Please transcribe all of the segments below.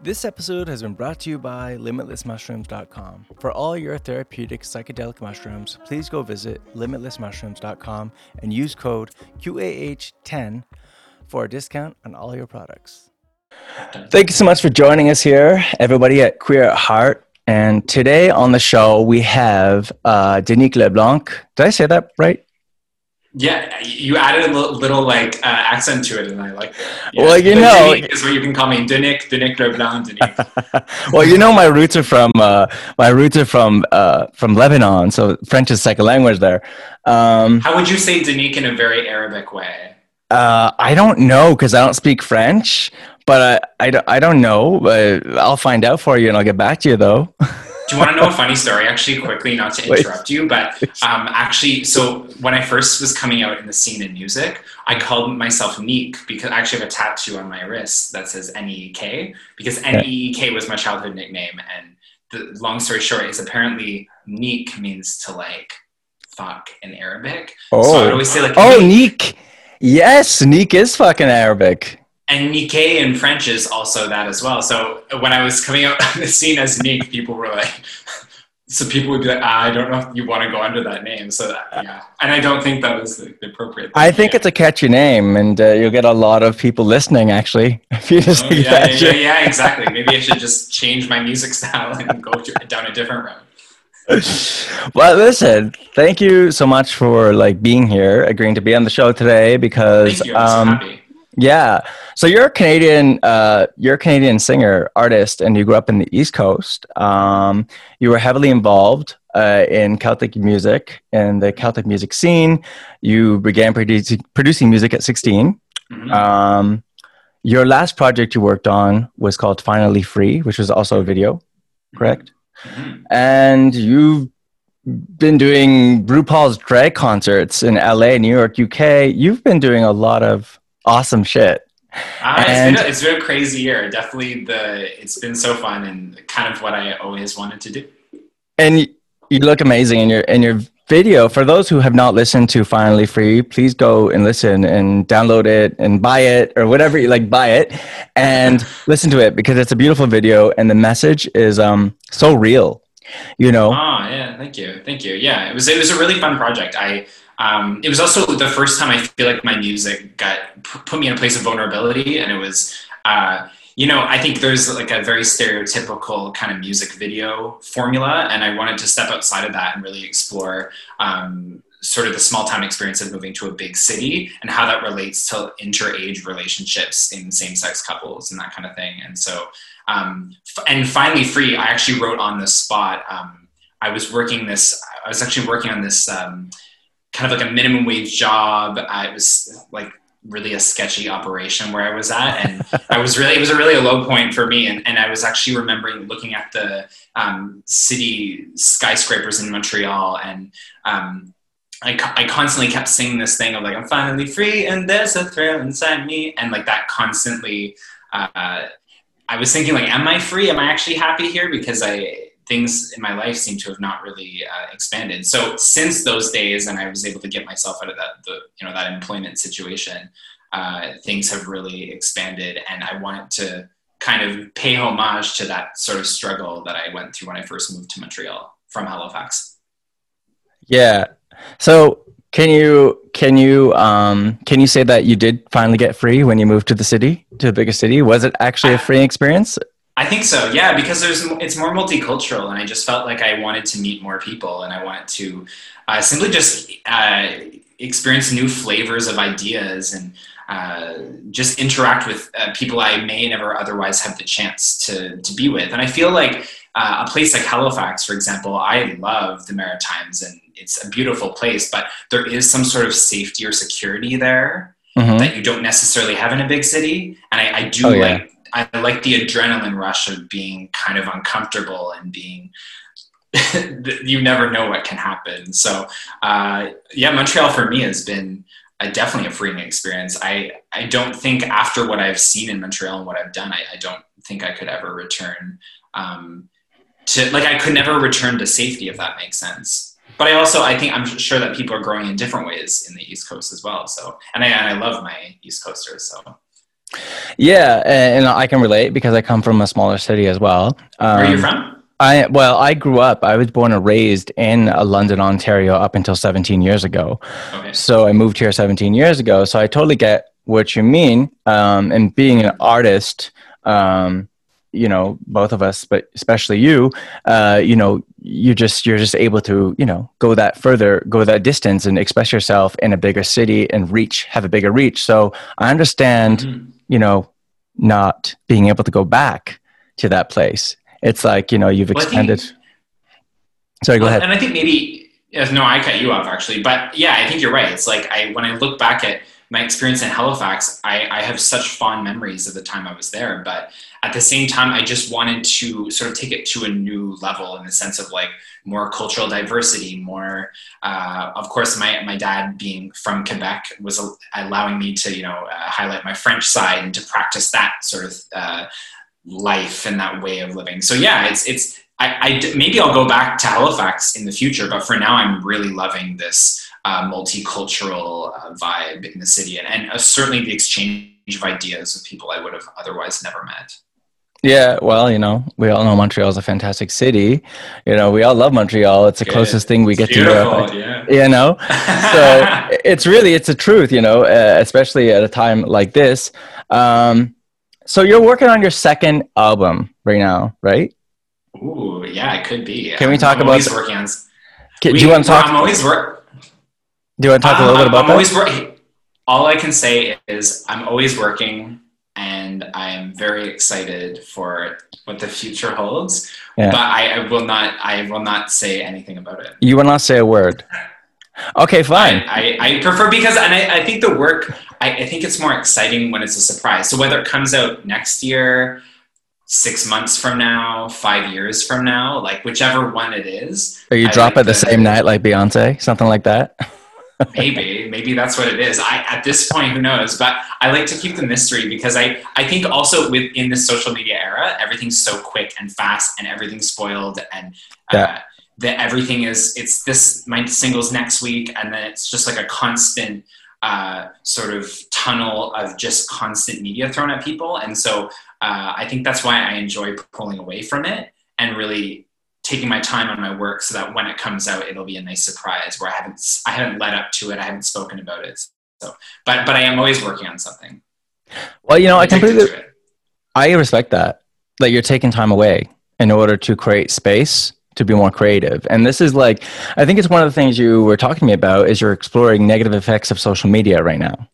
This episode has been brought to you by LimitlessMushrooms.com. For all your therapeutic psychedelic mushrooms, please go visit LimitlessMushrooms.com and use code QAH10 for a discount on all your products. Thank you so much for joining us here, everybody at Queer at Heart. And today on the show, we have uh, Denique LeBlanc. Did I say that right? Yeah, you added a little, little like uh, accent to it, and I like it. Yeah. Well, you know, is what you can call me, Denique, Denique Leblanc, Denique. well, you know, my roots are from uh, my roots are from uh, from Lebanon, so French is second language there. Um, How would you say Denique in a very Arabic way? Uh, I don't know because I don't speak French, but I, I, I don't know. But I'll find out for you, and I'll get back to you though. Do you want to know a funny story? Actually, quickly, not to interrupt you, but um, actually, so when I first was coming out in the scene in music, I called myself Neek because I actually have a tattoo on my wrist that says N E E K because N E E K was my childhood nickname, and the long story short is apparently Neek means to like fuck in Arabic. Oh, so I would always say like oh Neek. Yes, Neek is fucking Arabic and Nikkei in French is also that as well. So when I was coming out on the scene as Nick, people were like, so people would be like, ah, I don't know if you want to go under that name. So that, yeah, and I don't think that was the, appropriate. I think it's a catchy name, and uh, you'll get a lot of people listening. Actually, if you just oh, yeah, yeah, yeah, yeah, exactly. Maybe I should just change my music style and go to, down a different route. well, listen, thank you so much for like being here, agreeing to be on the show today because um, yeah. So you're a Canadian, uh, you're a Canadian singer, artist, and you grew up in the East Coast. Um, you were heavily involved uh, in Celtic music and the Celtic music scene. You began producing, producing music at 16. Mm-hmm. Um, your last project you worked on was called Finally Free, which was also a video, correct? Mm-hmm. And you've been doing RuPaul's DragCons in LA, New York, UK. You've been doing a lot of awesome shit. Uh, and, it's, been a, it's been a crazy year. Definitely the it's been so fun and kind of what I always wanted to do. And you look amazing in your in your video. For those who have not listened to Finally Free, please go and listen and download it and buy it or whatever you like. Buy it and listen to it because it's a beautiful video and the message is um so real. You know. Oh yeah, thank you, thank you. Yeah, it was it was a really fun project. I um, it was also the first time I feel like my music got put me in a place of vulnerability, and it was, uh, you know, I think there's like a very stereotypical kind of music video formula, and I wanted to step outside of that and really explore um, sort of the small town experience of moving to a big city and how that relates to inter-age relationships in same-sex couples and that kind of thing. And so, um, and finally, free. I actually wrote on the spot. Um, I was working this. I was actually working on this um, kind of like a minimum wage job. Uh, it was like really a sketchy operation where I was at. And I was really, it was a really a low point for me. And, and I was actually remembering looking at the um, city skyscrapers in Montreal and um, I, I constantly kept singing this thing of like, I'm finally free and there's a thrill inside me. And like that constantly, uh, I was thinking like, am I free? Am I actually happy here? Because I, things in my life seem to have not really uh, expanded. So since those days, and I was able to get myself out of that the you know that employment situation, uh, things have really expanded, and I wanted to kind of pay homage to that sort of struggle that I went through when I first moved to Montreal from Halifax. Yeah. So can you can you um, can you say that you did finally get free when you moved to the city to the biggest city? Was it actually a freeing experience? I think so, yeah, because there's it's more multicultural, and I just felt like I wanted to meet more people, and I wanted to uh, simply just uh, experience new flavors of ideas and uh, just interact with uh, people I may never otherwise have the chance to to be with. And I feel like uh, a place like Halifax, for example, I love the Maritimes, and it's a beautiful place, but there is some sort of safety or security there. Mm-hmm. That you don't necessarily have in a big city, and I, I do oh, yeah. like I like the adrenaline rush of being kind of uncomfortable and being you never know what can happen. So uh, yeah, Montreal for me has been a, definitely a freeing experience. I I don't think after what I've seen in Montreal and what I've done, I, I don't think I could ever return um, to like I could never return to safety if that makes sense. But I also I think I'm sure that people are growing in different ways in the East Coast as well. So and I and I love my East Coasters. So Yeah, and I can relate because I come from a smaller city as well. Um, Where are you um, from? I well, I grew up. I was born and raised in uh, London, Ontario, up until 17 years ago. Okay. So I moved here 17 years ago. So I totally get what you mean. Um, and being an artist, um, you know, both of us, but especially you, uh, you know, you just you're just able to you know go that further, go that distance, and express yourself in a bigger city and reach, have a bigger reach. So I understand, mm-hmm. you know, not being able to go back to that place it's like you know you've expanded. Well, think, Sorry, go well, ahead. And I think maybe no, I cut you off actually, but yeah, I think you're right. It's like I when I look back at my experience in Halifax, I, I have such fond memories of the time I was there. But at the same time, I just wanted to sort of take it to a new level in the sense of like more cultural diversity, more, uh, of course, my, my dad being from Quebec was allowing me to, you know, uh, highlight my French side and to practice that sort of uh, life and that way of living. So yeah, it's it's I, I maybe I'll go back to Halifax in the future, but for now I'm really loving this uh, multicultural uh, vibe in the city and, and uh, certainly the exchange of ideas with people I would have otherwise never met. Yeah, well, you know, we all know Montreal is a fantastic city. You know, we all love Montreal. It's the Good. closest thing we get to Europe. Yeah. You know, so it's really it's a truth. You know, uh, especially at a time like this. Um, so you're working on your second album right now, right? Ooh, yeah, it could be. Can we talk I'm about? Working on. Can, we, do you want to talk? I'm always work. Do you want to talk um, a little bit about I'm that? Always working. All I can say is I'm always working, and I am very excited for what the future holds. Yeah. But I, I will not. I will not say anything about it. You will not say a word. Okay, fine. I, I, I prefer because, and I, I think the work, I, I think it's more exciting when it's a surprise. So whether it comes out next year, six months from now, five years from now, like whichever one it is. Or you I drop like it the, the same night like Beyonce, something like that? maybe, maybe that's what it is. I, at this point, who knows? But I like to keep the mystery because I, I think also within the social media era, everything's so quick and fast and everything's spoiled and uh, yeah that everything is it's this my singles next week and then it's just like a constant uh, sort of tunnel of just constant media thrown at people and so uh, i think that's why i enjoy pulling away from it and really taking my time on my work so that when it comes out it'll be a nice surprise where i haven't i haven't led up to it i haven't spoken about it so but but i am always working on something well you know i completely i respect that that you're taking time away in order to create space to be more creative. And this is like, I think it's one of the things you were talking to me about is you're exploring negative effects of social media right now.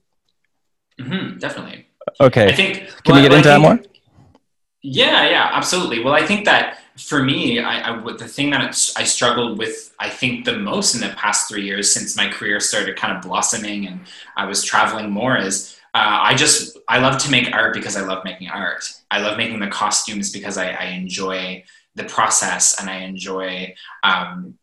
Mm-hmm, definitely. Okay. I think. Can well, we get into think, that more? Yeah, yeah, absolutely. Well, I think that for me, I, I, the thing that I struggled with, I think the most in the past three years since my career started kind of blossoming and I was traveling more is uh, I just I love to make art because I love making art. I love making the costumes because I, I enjoy the process and I enjoy um,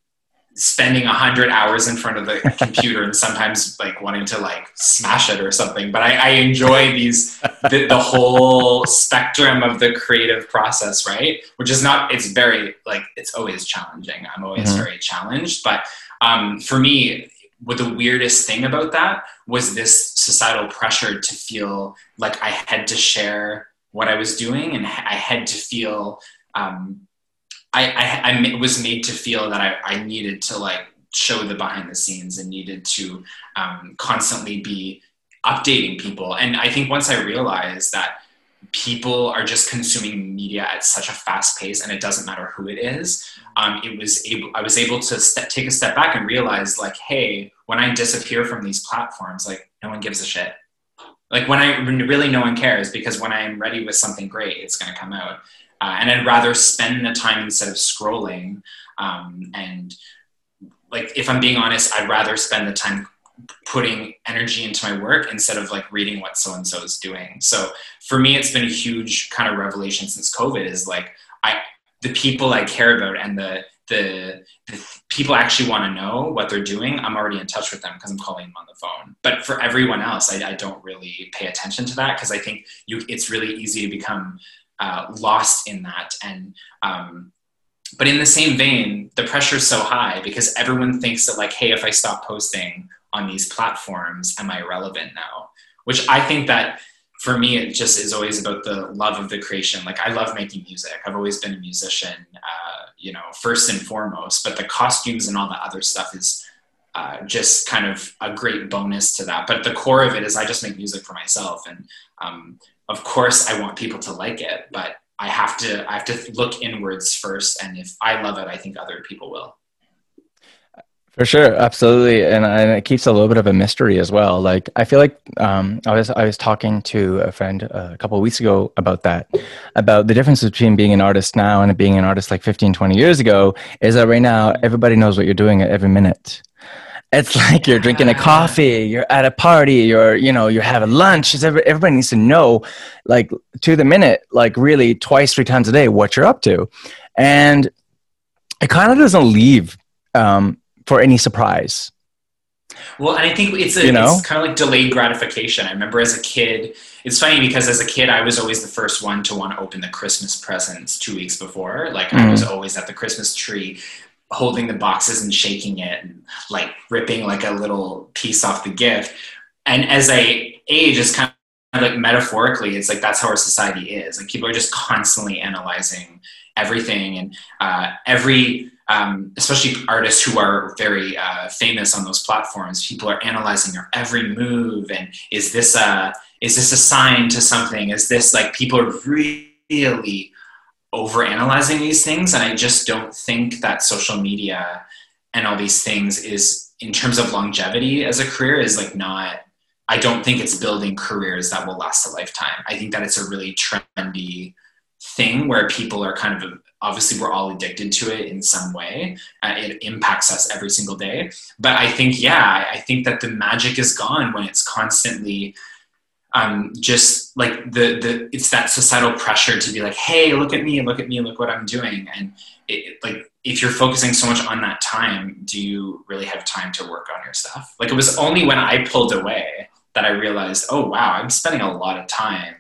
spending a hundred hours in front of the computer and sometimes like wanting to like smash it or something. But I, I enjoy these the, the, whole spectrum of the creative process, right? Which is not it's very like it's always challenging. I'm always mm-hmm. very challenged. But um, for me, what the weirdest thing about that was this societal pressure to feel like I had to share what I was doing and I had to feel um, I, I, I was made to feel that I, I needed to like show the behind the scenes and needed to um, constantly be updating people. And I think once I realized that people are just consuming media at such a fast pace and it doesn't matter who it is, um, it was able, I was able to step, take a step back and realize like, hey, when I disappear from these platforms, like no one gives a shit. Like when I really no one cares because when I'm ready with something great, it's going to come out. Uh, and I'd rather spend the time instead of scrolling. Um, and like, if I'm being honest, I'd rather spend the time putting energy into my work instead of like reading what so and so is doing. So for me, it's been a huge kind of revelation since COVID. Is like I the people I care about and the the, the people actually want to know what they're doing. I'm already in touch with them because I'm calling them on the phone. But for everyone else, I, I don't really pay attention to that because I think you it's really easy to become uh, lost in that and um, but in the same vein the pressure is so high because everyone thinks that like hey if i stop posting on these platforms am i relevant now which i think that for me, it just is always about the love of the creation. Like I love making music. I've always been a musician, uh, you know, first and foremost. But the costumes and all the other stuff is uh, just kind of a great bonus to that. But the core of it is I just make music for myself, and um, of course I want people to like it, but I have to I have to look inwards first, and if I love it, I think other people will. For sure, absolutely, and, and it keeps a little bit of a mystery as well. Like I feel like um, I was I was talking to a friend uh, a couple of weeks ago about that, about the difference between being an artist now and being an artist like 15, 20 years ago. Is that right now everybody knows what you're doing at every minute. It's like you're drinking a coffee, you're at a party, you're you know you're having lunch. everybody needs to know, like to the minute, like really twice, three times a day, what you're up to, and it kind of doesn't leave. Um, for any surprise. Well, and I think it's a, you know? it's kind of like delayed gratification. I remember as a kid, it's funny because as a kid, I was always the first one to want to open the Christmas presents two weeks before. Like mm. I was always at the Christmas tree holding the boxes and shaking it and like ripping like a little piece off the gift. And as I age, it's kind of like metaphorically, it's like that's how our society is. Like people are just constantly analyzing everything and uh, every um, especially artists who are very uh, famous on those platforms, people are analyzing their every move and is this a is this a sign to something? Is this like people are really over analyzing these things? And I just don't think that social media and all these things is in terms of longevity as a career is like not I don't think it's building careers that will last a lifetime. I think that it's a really trendy thing where people are kind of obviously we're all addicted to it in some way uh, it impacts us every single day but i think yeah i think that the magic is gone when it's constantly um, just like the the it's that societal pressure to be like hey look at me look at me look what i'm doing and it, like if you're focusing so much on that time do you really have time to work on your stuff like it was only when i pulled away that i realized oh wow i'm spending a lot of time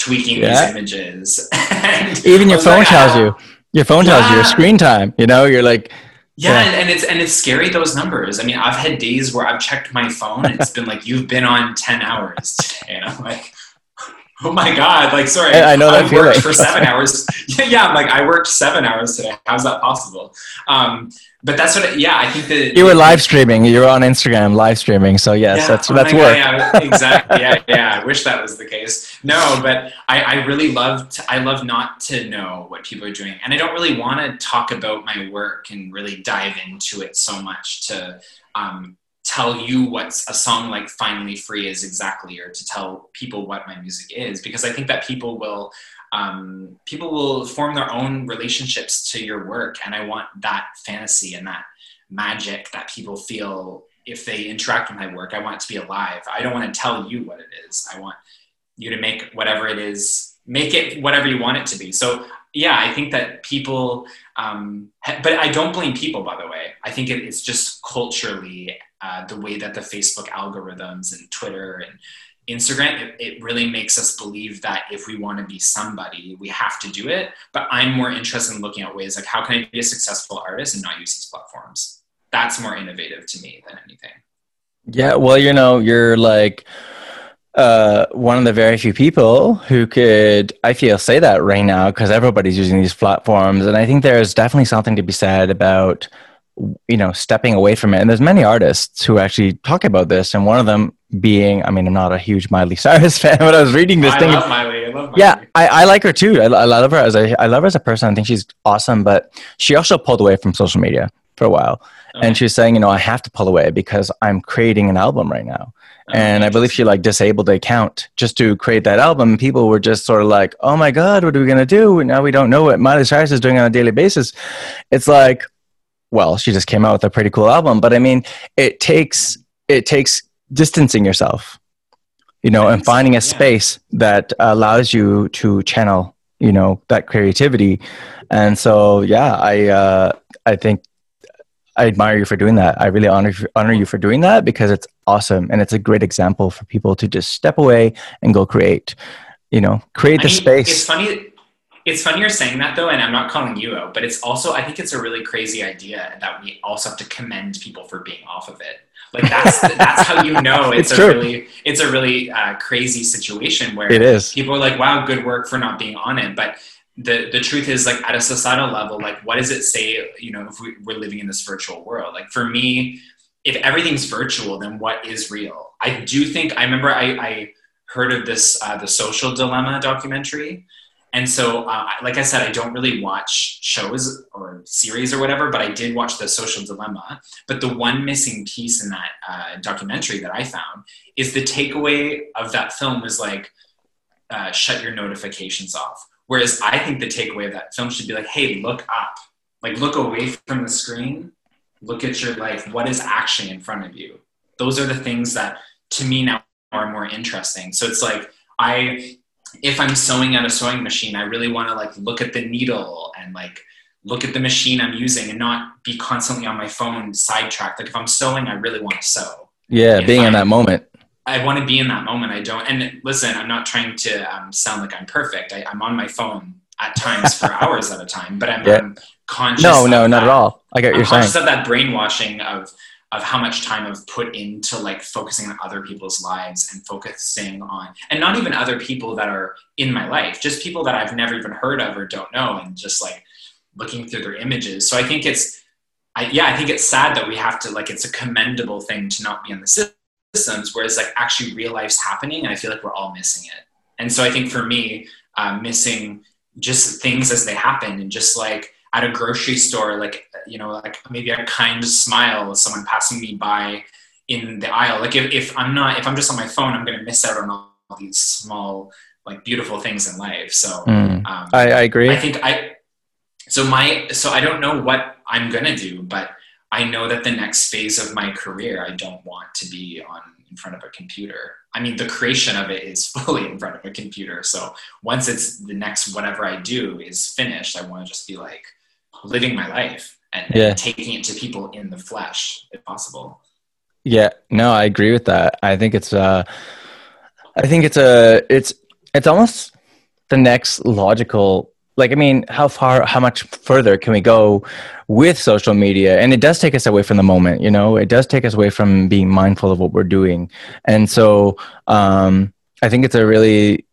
tweaking yeah. these images. Even your phone like, tells you. Your phone yeah. tells you your screen time. You know, you're like. Yeah, yeah. And, and, it's and it's scary those numbers. I mean, I've had days where I've checked my phone. And it's been like you've been on ten hours today, and I'm like, oh my god, like sorry, I, I know that I worked for seven hours. yeah, yeah, I'm like I worked seven hours today. How's that possible? Um, but that's what it, yeah i think that you were live streaming. You were on instagram live streaming. So yes yeah, that's oh that's work. yeah, exactly. Yeah yeah i wish that was the case. No but i i really love to, i love not to know what people are doing. And i don't really want to talk about my work and really dive into it so much to um, tell you what a song like finally free is exactly or to tell people what my music is because i think that people will um, people will form their own relationships to your work. And i want that fantasy and that magic that people feel if they interact with my work. I want it to be alive. I don't want to tell you what it is. I want you to make whatever it is make it whatever you want it to be. So yeah i think that people um, but i don't blame people by the way. I think it's just culturally uh, the way that the facebook algorithms and twitter and Instagram, it, it, really makes us believe that if we want to be somebody, we have to do it. But I'm more interested in looking at ways like how can I be a successful artist and not use these platforms? That's more innovative to me than anything. Yeah, well, you know, you're like uh, one of the very few people who could, I feel, say that right now because everybody's using these platforms. And I think there's definitely something to be said about you know stepping away from it and there's many artists who actually talk about this and one of them being i mean i'm not a huge miley cyrus fan but i was reading this I thing love miley. I love miley. yeah I, I like her too I, I love her as a i love her as a person i think she's awesome but she also pulled away from social media for a while okay. and she was saying you know i have to pull away because i'm creating an album right now oh, and I believe she like disabled the account just to create that album. People were just sort of like, "Oh my god, what are we gonna do?" Now we don't know what Miley Cyrus is doing on a daily basis. It's like, well, she just came out with a pretty cool album, but I mean, it takes it takes distancing yourself, you know, and finding a space that allows you to channel, you know, that creativity. And so, yeah, I uh, I think I admire you for doing that. I really honor honor you for doing that because it's awesome and it's a great example for people to just step away and go create. You know, create I the mean, space. It's funny it's funny you're saying that though, and I'm not calling you out, but it's also I think it's a really crazy idea that we also have to commend people for being off of it. Like that's that's how you know it's, It's a true. really it's a really uh, crazy situation where It is. people are like, "Wow, good work for not being on it," but the the truth is like at a societal level like what does it say you know if we, we're living in this virtual world like for me if everything's virtual then what is real i do think i remember i, I heard of this uh, the social dilemma documentary and so uh, like i said i don't really watch shows or series or whatever but i did watch the social dilemma but the one missing piece in that uh, documentary that i found is the takeaway of that film was like uh, shut your notifications off Whereas I think the takeaway of that film should be like, hey, look up, like look away from the screen, look at your life. What is actually in front of you? Those are the things that to me now are more interesting. So it's like I, if I'm sewing at a sewing machine, I really want to like look at the needle and like look at the machine I'm using and not be constantly on my phone sidetracked. Like if I'm sewing, I really want to sew. Yeah, If being in I'm- that moment. I want to be in that moment. I don't. And listen, I'm not trying to um, sound like I'm perfect. I, I'm on my phone at times for hours at a time, but I'm, Yeah. I'm conscious. No, no, not at all. I get what I'm you're saying. conscious of that brainwashing of of how much time I've put into like focusing on other people's lives and focusing on and not even other people that are in my life, just people that I've never even heard of or don't know, and just like looking through their images. So I think it's, I, yeah, I think it's sad that we have to like it's a commendable thing to not be in the systems, whereas like actually real life's happening, and I feel like we're all missing it. And so I think for me, uh, missing just things as they happen and just like at a grocery store, like, you know, like maybe a kind smile, of someone passing me by in the aisle. Like if, if I'm not, if I'm just on my phone, I'm going to miss out on all these small, like beautiful things in life. So Mm. um, I, I agree. I think I, so my, so I don't know what I'm going to do, but I know that the next phase of my career, I don't want to be on in front of a computer. I mean, the creation of it is fully in front of a computer. So once it's the next whatever I do is finished, I want to just be like living my life and, and taking it to people in the flesh if possible. Yeah, no, I agree with that. I think it's uh I think it's a it's it's almost the next logical like I mean, how far how much further can we go with social media? And it does take us away from the moment, you know. It does take us away from being mindful of what we're doing. And so um I think it's a really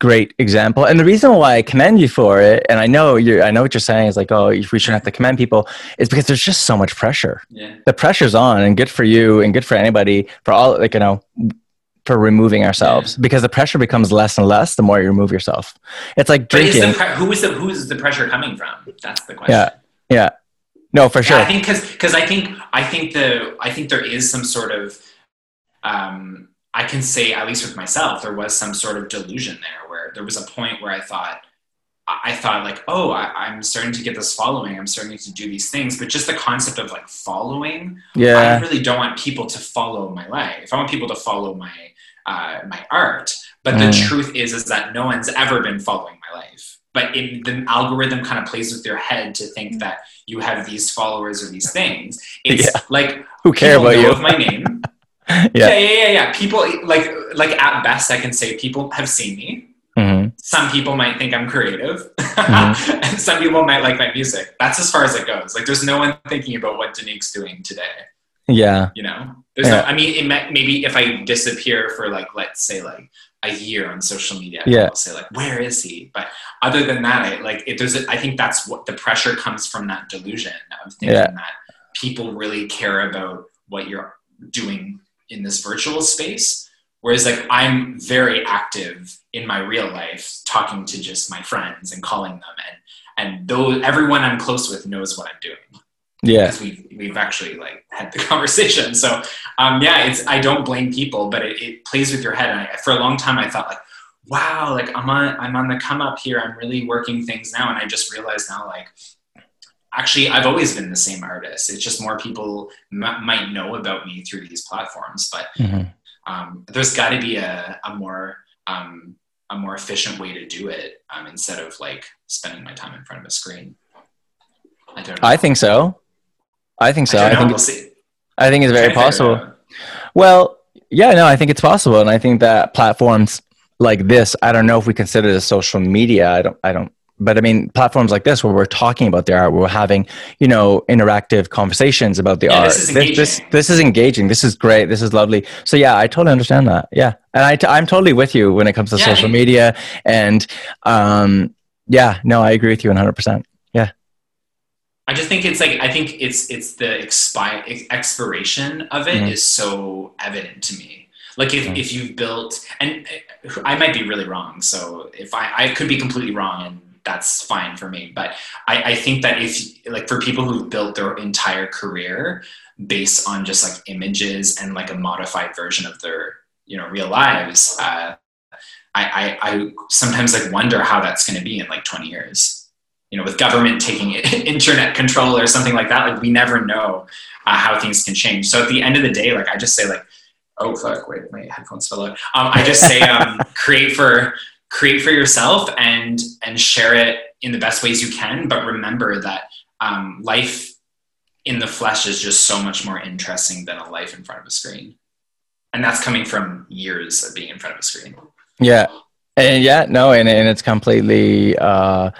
great example. And the reason why I commend you for it, and I know you're I know what you're saying is like, oh, we shouldn't have to commend people, is because there's just so much pressure Yeah. the pressure's on and good for you and good for anybody for all like you know for removing ourselves because the pressure becomes less and less the more you remove yourself it's like is drinking the pre- who is the who is the pressure coming from? That's the question. yeah yeah no for sure Yeah, I think because because I think I think the I think there is some sort of um, I can say at least with myself there was some sort of delusion there where there was a point where I thought I I thought like oh I, I'm starting to get this following I'm starting to do these things. But just the concept of like following yeah. I really don't want people to follow my life. I want people to follow my uh, my art. But the Mm. truth is is that no one's ever been following my life. But in the algorithm kind of plays with your head to think that you have these followers or these things. It's Yeah. like who care people about know you? of my name yeah yeah yeah yeah people like like at best i can say people have seen me Mhm. some people might think i'm creative Mm-hmm. and some people might like my music that's as far as it goes like there's no one thinking about what Denique's doing today yeah you know there's Yeah. no i mean it might, maybe if i disappear for like let's say like a year on social media Yeah. i'll say like where is he but other than that i like it there's a, i think that's what the pressure comes from that delusion of thinking Yeah. that people really care about what you're doing in this virtual space whereas like i'm very active in my real life talking to just my friends and calling them and and though everyone i'm close with knows what i'm doing yeah because we've we've actually like had the conversation. So um, yeah, it's I don't blame people, but it, it plays with your head. And I, for a long time, I thought like, wow, like I'm on I'm on the come up here. I'm really working things now, and I just realized now like. Actually, I've always been the same artist. It's just more people m- might know about me through these platforms, but Mhm. um, there's got to be a, a more um, a more efficient way to do it um, instead of like spending my time in front of a screen. I don't. Know. i think so i think so I i, think We'll see. i think it's very possible. Well, yeah, no, I think it's possible, and I think that platforms like this, I don't know if we consider this social media. I don't, I don't, but I mean, platforms like this where we're talking about the art, we're having, you know, interactive conversations about the Yeah, art. this is this, this, engaging. this is engaging. This is great. This is lovely. So yeah, I totally understand that. Yeah. And I, t- I'm totally with you when it comes to Yeah, social media and, um, yeah, no, I agree with you 100%. Yeah. I just think it's like I think it's it's the expire expiration of it is Mhm. so evident to me. Like if, Mhm. if you've built and uh, I might be really wrong, so if I I could be completely wrong and that's fine for me. But I, I think that if like for people who've built their entire career based on just like images and like a modified version of their you know real lives, uh, I, I I sometimes like wonder how that's going to be in like twenty years you know, with government taking internet control or something like that, like we never know uh, how things can change. So at the end of the day, like I just say like, oh fuck, wait, my headphones fell out. Um, I just say um, create for create for yourself and and share it in the best ways you can. But remember that um, life in the flesh is just so much more interesting than a life in front of a screen, and that's coming from years of being in front of a screen. Yeah. And yeah, no, and, and it's completely, uh,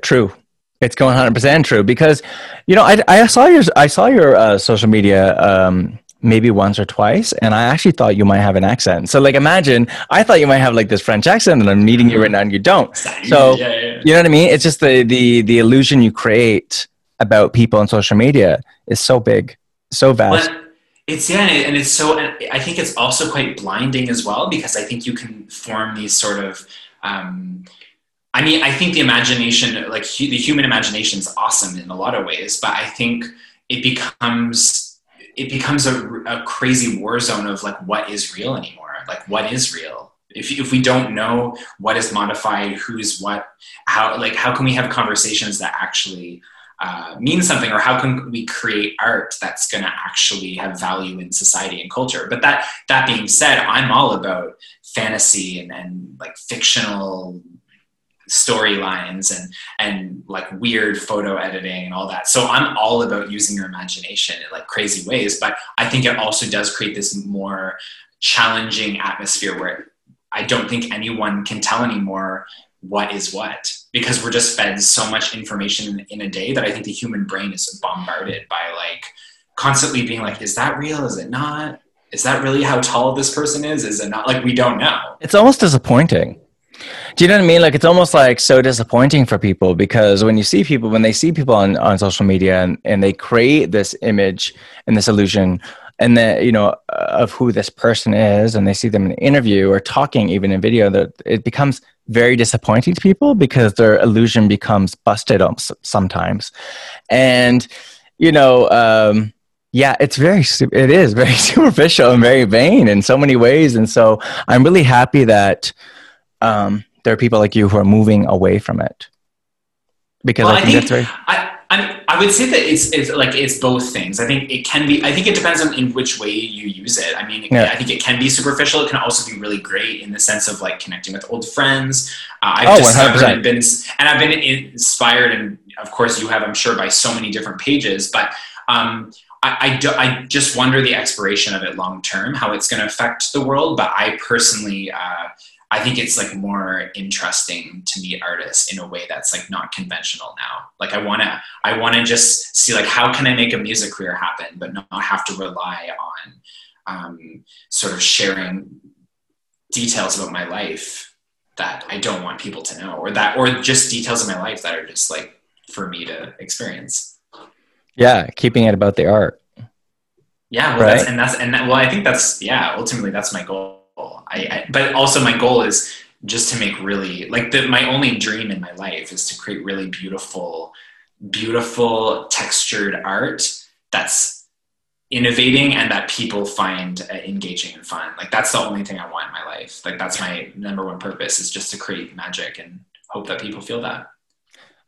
true. It's going 100% true because, you know, I, I saw your, I saw your, uh, social media, um, maybe once or twice and i actually thought you might have an accent so like imagine i thought you might have like this french accent and i'm meeting you right now and you don't So, yeah, yeah, you know what i mean it's just the the the illusion you create about people on social media is so big so vast But it's yeah, and, it, and it's so. and I think it's also quite blinding as well because I think you can form these sort of. Um, I mean, I think the imagination, like the human imagination, is awesome in a lot of ways, but I think it becomes it becomes a, a crazy war zone of like what is real anymore. Like what is real. If, if we don't know what is modified, who's what, how like how can we have conversations that actually uh, mean something or how can we create art that's going to actually have value in society and culture but that that being said i'm all about fantasy and, and like fictional storylines and and like weird photo editing and all that so i'm all about using your imagination in like crazy ways but i think it also does create this more challenging atmosphere where i don't think anyone can tell anymore what is what because we're just fed so much information in, a day that I think the human brain is bombarded by like constantly being like, is that real? Is it not? Is that really how tall this person is? Is it not? Like we don't know. it's almost disappointing do you know what i mean? Like it's almost like so disappointing for people because when you see people when they see people on, on social media and, and they create this image and this illusion and that you know of who this person is and they see them in an interview or talking even in video that it becomes very disappointing to people because their illusion becomes busted sometimes. And you know um yeah it's very it is very superficial and very vain in so many ways. And so i'm really happy that um there are people like you who are moving away from it because Well, I, I think, think- that's very I, I, I would say that it's, it's like it's both things. I think it can be. I think it depends on in which way you use it. I mean, Yeah. I think it can be superficial. It can also be really great in the sense of like connecting with old friends. Uh, I've Oh, discovered 100%. and been and I've been inspired, and of course you have, I'm sure, by so many different pages. But um, I, I, do, I just wonder the expiration of it long term, how it's going to affect the world. But I personally. Uh, I think it's like more interesting to meet artists in a way that's like not conventional now. Like I want to, I want to just see like how can I make a music career happen, but not have to rely on um, sort of sharing details about my life that I don't want people to know, or that, or just details of my life that are just like for me to experience. yeah keeping it about the art Yeah, well, that's, and that's and that, well, I think that's yeah. Ultimately, that's my goal. I, I but also my goal is just to make really like the my only dream in my life is to create really beautiful, beautiful textured art that's innovating and that people find uh, engaging and fun. Like that's the only thing I want in my life. Like that's my number one purpose is just to create magic and hope that people feel that.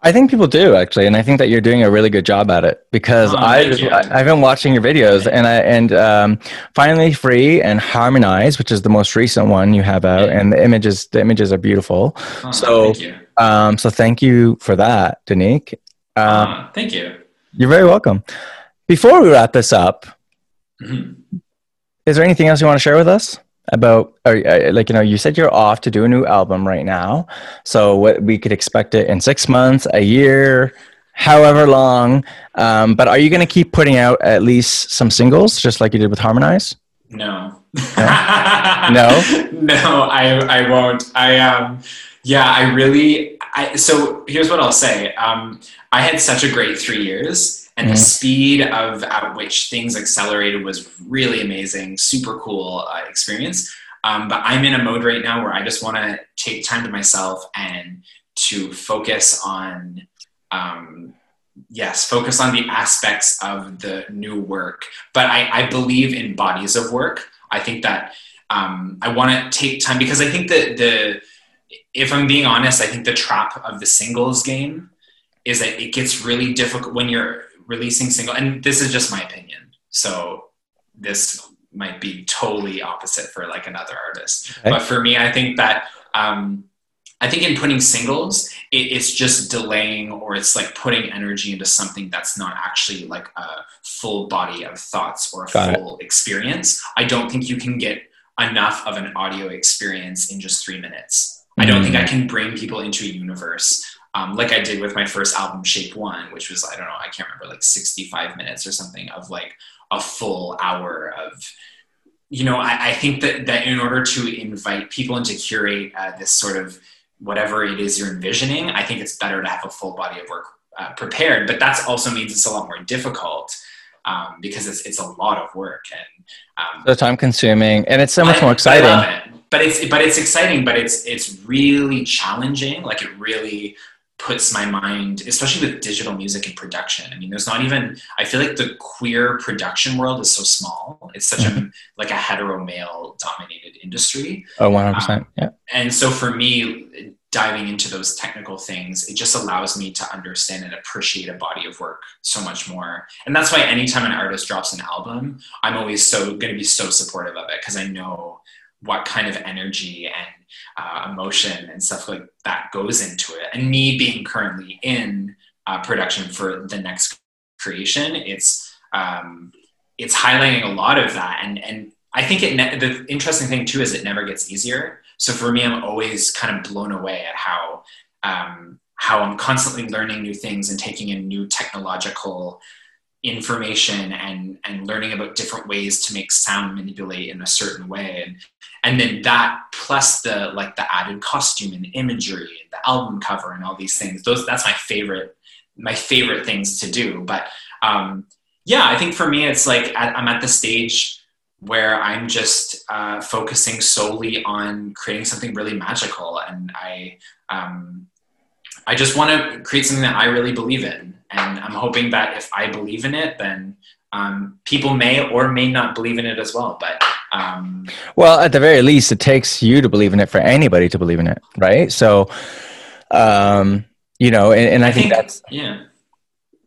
I think people do actually, and I think that you're doing a really good job at it because Oh, I. I I've been watching your videos and I and um, finally free and harmonize, which is the most recent one you have out, Yeah. and the images the images are beautiful. Oh, So- thank you. Um, so thank you for that, Denique. Um, Oh, thank you. you're very welcome. Before we wrap this up, Mhm. is there anything else you want to share with us? About or, uh, like you know you said you're off to do a new album right now. So what we could expect it in six months a year however long. Um, but are you going to keep putting out at least some singles just like you did with harmonize? No. No? No, no I, I won't. I um yeah i really i so here's what i'll say. Um i had such a great three years and mm-hmm. the speed of at which things accelerated was really amazing super cool uh, experience. Um, but i'm in a mode right now where i just want to take time to myself and to focus on um, yes focus on the aspects of the new work. But i, I believe in bodies of work. I think that um, i want to take time because i think that the if i'm being honest i think the trap of the singles game is that it gets really difficult when you're releasing single, and this is just my opinion. So this might be totally opposite for like another artist. Okay. But for me, I think that um, I think in putting singles, it, it's just delaying or it's like putting energy into something that's not actually like a full body of thoughts or a Got full it. experience. I don't think you can get enough of an audio experience in just three minutes. Mm-hmm. I don't think I mm. can bring people into a universe um, like I did with my first album, Shape One, which was I don't know, I can't remember, like 65 minutes or something of like a full hour of, you know, I, I think that that in order to invite people and to curate uh, this sort of whatever it is you're envisioning, I think it's better to have a full body of work uh, prepared. But that also means it's a lot more difficult. Um, because it's, it's a lot of work and um, so time consuming and it's so much I, more exciting it. but it's but it's exciting but it's it's really challenging like it really puts my mind, especially with digital music and production. I mean, there's not even. I feel like the queer production world is so small. It's such mm-hmm. a like a hetero male dominated industry. Oh, 100 percent. Um, yeah. And so for me, diving into those technical things, it just allows me to understand and appreciate a body of work so much more. And that's why anytime an artist drops an album, I'm always so going to be so supportive of it because I know what kind of energy and uh, emotion and stuff like that goes into it. And me being currently in uh, production for the next creation, it's um, it's highlighting a lot of that. And and I think it ne- the interesting thing too is it never gets easier. So for me, I'm always kind of blown away at how um, how I'm constantly learning new things and taking in new technological information and and learning about different ways to make sound manipulate in a certain way. And and then that plus the like the added costume and imagery and the album cover and all these things those that's my favorite my favorite things to do. But um yeah i think for me it's like i'm at the stage where i'm just uh, focusing solely on creating something really magical. And i um i just want to create something that i really believe in and I'm hoping that if I believe in it, then um, people may or may not believe in it as well. But um, well, at the very least, it takes you to believe in it for anybody to believe in it, right? So, um, you know, and, and I, I think, think, that's yeah.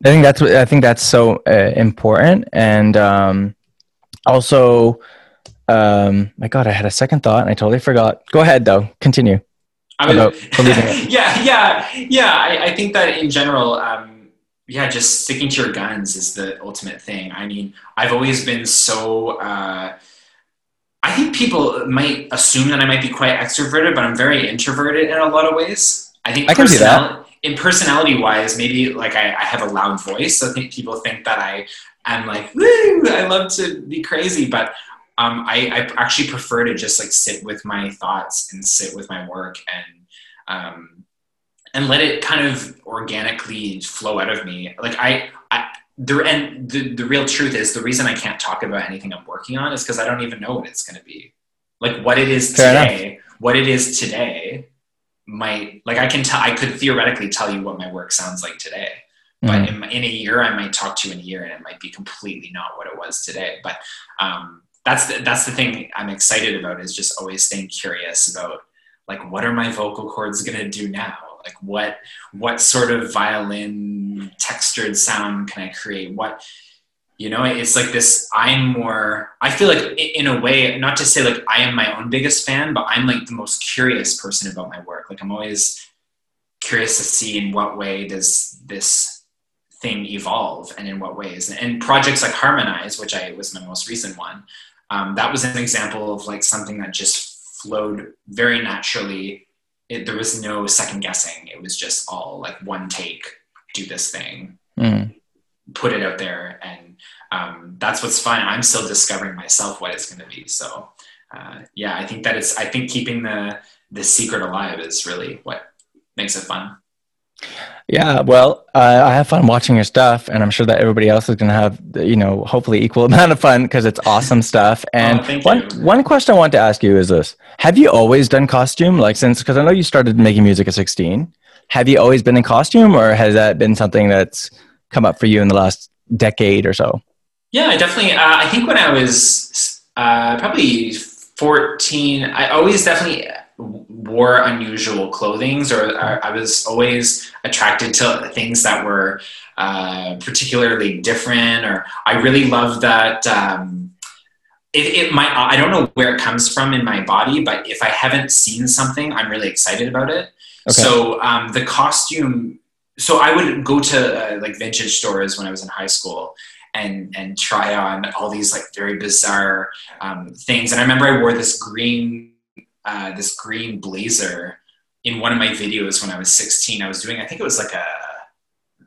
I think that's I think that's so uh, important, and um, also, um, my God, I had a second thought and I totally forgot. Go ahead, though. Continue. I mean, yeah, yeah, yeah. I, I, think that in general, um, yeah, just sticking to your guns is the ultimate thing. I mean, I've always been so. Uh, I think people might assume that I might be quite extroverted, but I'm very introverted in a lot of ways. I think I can see that. In personality wise, maybe like I, I, have a loud voice. So I think people think that I am like, woo, I love to be crazy. But um, I, I, actually prefer to just like sit with my thoughts and sit with my work and um, and let it kind of organically flow out of me. Like I, I the and the, the real truth is the reason I can't talk about anything I'm working on is because I don't even know what it's going to be. Like what it is Fair today, enough. what it is today might like I can tell I could theoretically tell you what my work sounds like today. But mm-hmm. in, in a year, I might talk to you in a year, and it might be completely not what it was today. But um, that's the, that's the thing I'm excited about is just always staying curious about like what are my vocal cords going to do now like what what sort of violin textured sound can i create what you know it's like this i'm more i feel like in a way not to say like i am my own biggest fan but i'm like the most curious person about my work like i'm always curious to see in what way does this thing evolve and in what ways and projects like harmonize which i was my most recent one um, that was an example of like something that just flowed very naturally. It, there was no second guessing. It was just all like one take, do this thing, mm. put it out there, and um, that's what's fun. I'm still discovering myself what it's going to be. So uh, yeah, I think that it's. I think keeping the the secret alive is really what makes it fun. Yeah, well, uh, I have fun watching your stuff, and I'm sure that everybody else is going to have, you know, hopefully equal amount of fun because it's awesome stuff. Oh, and oh, one you. one question I want to ask you is this: Have you always done costume? Like since because I know you started making music at 16. Have you always been in costume, or has that been something that's come up for you in the last decade or so? Yeah, I definitely. Uh, I think when I was uh, probably 14, I always definitely wore unusual clothings or I was always attracted to things that were uh, particularly different or I really love that um, it, it might I don't know where it comes from in my body but if I haven't seen something I'm really excited about it okay. so um, the costume so I would go to uh, like vintage stores when I was in high school and and try on all these like very bizarre um, things and I remember I wore this green uh, this green blazer in one of my videos when I was 16. I was doing, I think it was like a,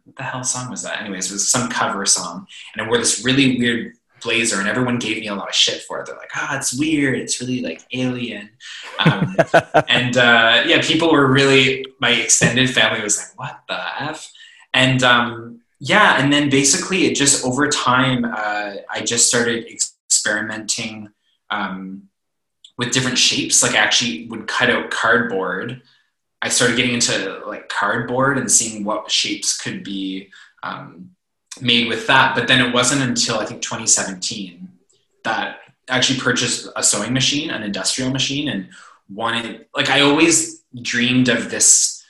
what the hell song was that? Anyways, it was some cover song. And I wore this really weird blazer and everyone gave me a lot of shit for it. They're like, ah, oh, it's weird. It's really like alien. Um, and uh, yeah, people were really, my extended family was like, what the F? And um, yeah, and then basically it just over time, uh, I just started experimenting um, with different shapes. Like I actually would cut out cardboard. I started getting into like cardboard and seeing what shapes could be um, made with that. But then it wasn't until I think 2017 that I actually purchased a sewing machine, an industrial machine, and wanted like I always dreamed of this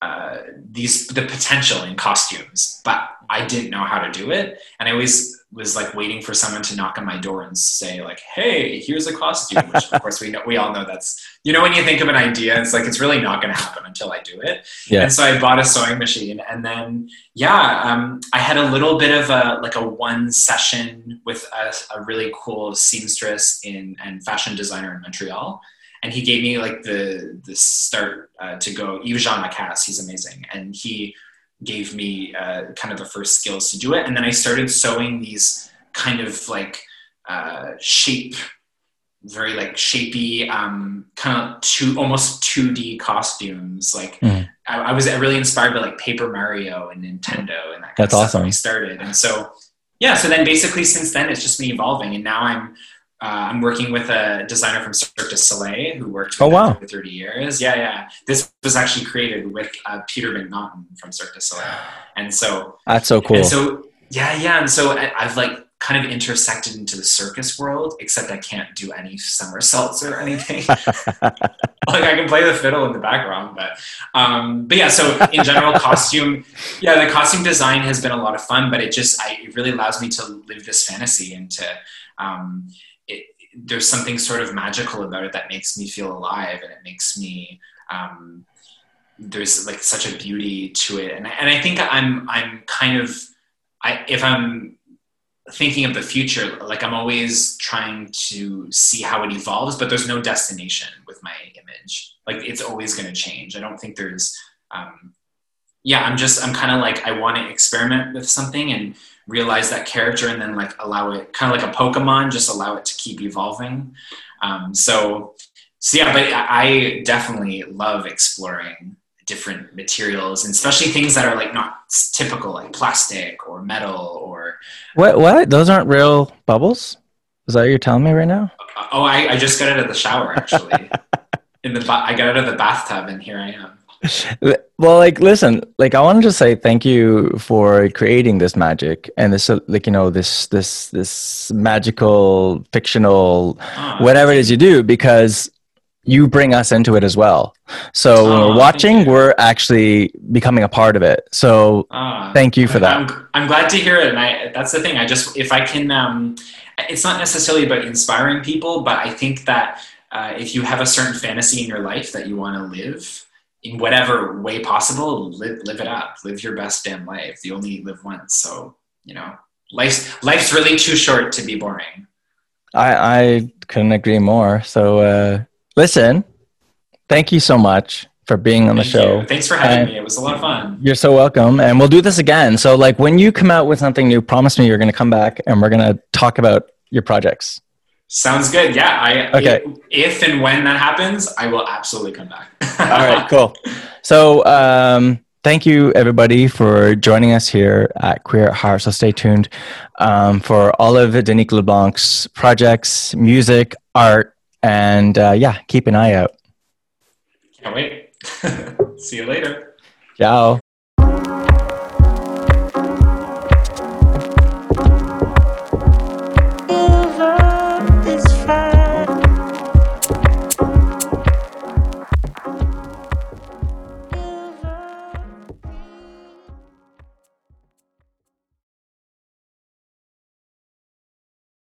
uh, these the potential in costumes, but I didn't know how to do it, and I always was like waiting for someone to knock on my door and say like, "Hey, here's a costume." Which of course we know we all know that's you know when you think of an idea, it's like it's really not going to happen until I do it. Yeah. And so I bought a sewing machine, and then yeah, um, I had a little bit of a like a one session with a, a really cool seamstress in and fashion designer in Montreal. And he gave me like the the start uh, to go. Yves Jean Lacasse, he's amazing, and he gave me uh, kind of the first skills to do it. And then I started sewing these kind of like uh, shape, very like shapy, um, kind of two almost 2D costumes. Like mm. I, I, was really inspired by like Paper Mario and Nintendo and that. That's awesome. I started, and so yeah, so then basically since then it's just been evolving, and now I'm uh, I'm working with a designer from Cirque du Soleil who worked with oh, wow. for 30 years. Yeah, yeah. This was actually created with uh, Peter McNaughton from Cirque du Soleil. And so that's so cool. And so yeah, yeah. And so I, I've like kind of intersected into the circus world, except I can't do any somersaults or anything. like I can play the fiddle in the background, but um, but yeah. So in general, costume, yeah, the costume design has been a lot of fun, but it just I, it really allows me to live this fantasy and to um, there's something sort of magical about it that makes me feel alive and it makes me um, there's like such a beauty to it. And, and i think i'm i'm kind of i if i'm thinking of the future like i'm always trying to see how it evolves but there's no destination with my image. Like it's always going to change. I don't think there's um, yeah i'm just i'm kind of like i want to experiment with something and realize that character and then like allow it kind of like a pokemon just allow it to keep evolving. Um, so so yeah but i definitely love exploring different materials and especially things that are like not typical like plastic or metal or what what? Those aren't real bubbles? Is that what you're telling me right now? Oh i, I just got out of the shower actually. In the i got out of the bathtub and here i am well like listen like i wanted to just say thank you for creating this magic and this like you know this this this magical fictional oh, whatever it is you do because you bring us into it as well. So oh, when we're watching we're actually becoming a part of it. So oh, thank you for that. I'm, I'm, glad to hear it and i that's the thing i just if i can um it's not necessarily about inspiring people but i think that uh, if you have a certain fantasy in your life that you want to live in whatever way possible, live live it up. Live your best damn life. You only live once, so you know life's life's really too short to be boring. I, I couldn't agree more. So uh, listen, thank you so much for being on Thank the show. You. Thanks for having and me. It was a lot of fun. You're so welcome. And we'll do this again. So like when you come out with something new, promise me you're going to come back and we're going to talk about your projects. Sounds good. Yeah. I, okay. If, if and when that happens, I will absolutely come back. All right, cool. So, um, thank you everybody for joining us here at Queer at Heart. So stay tuned um, for all of Denique LeBlanc's projects, music, art, and uh, yeah, keep an eye out. Can't wait. See you later. Ciao.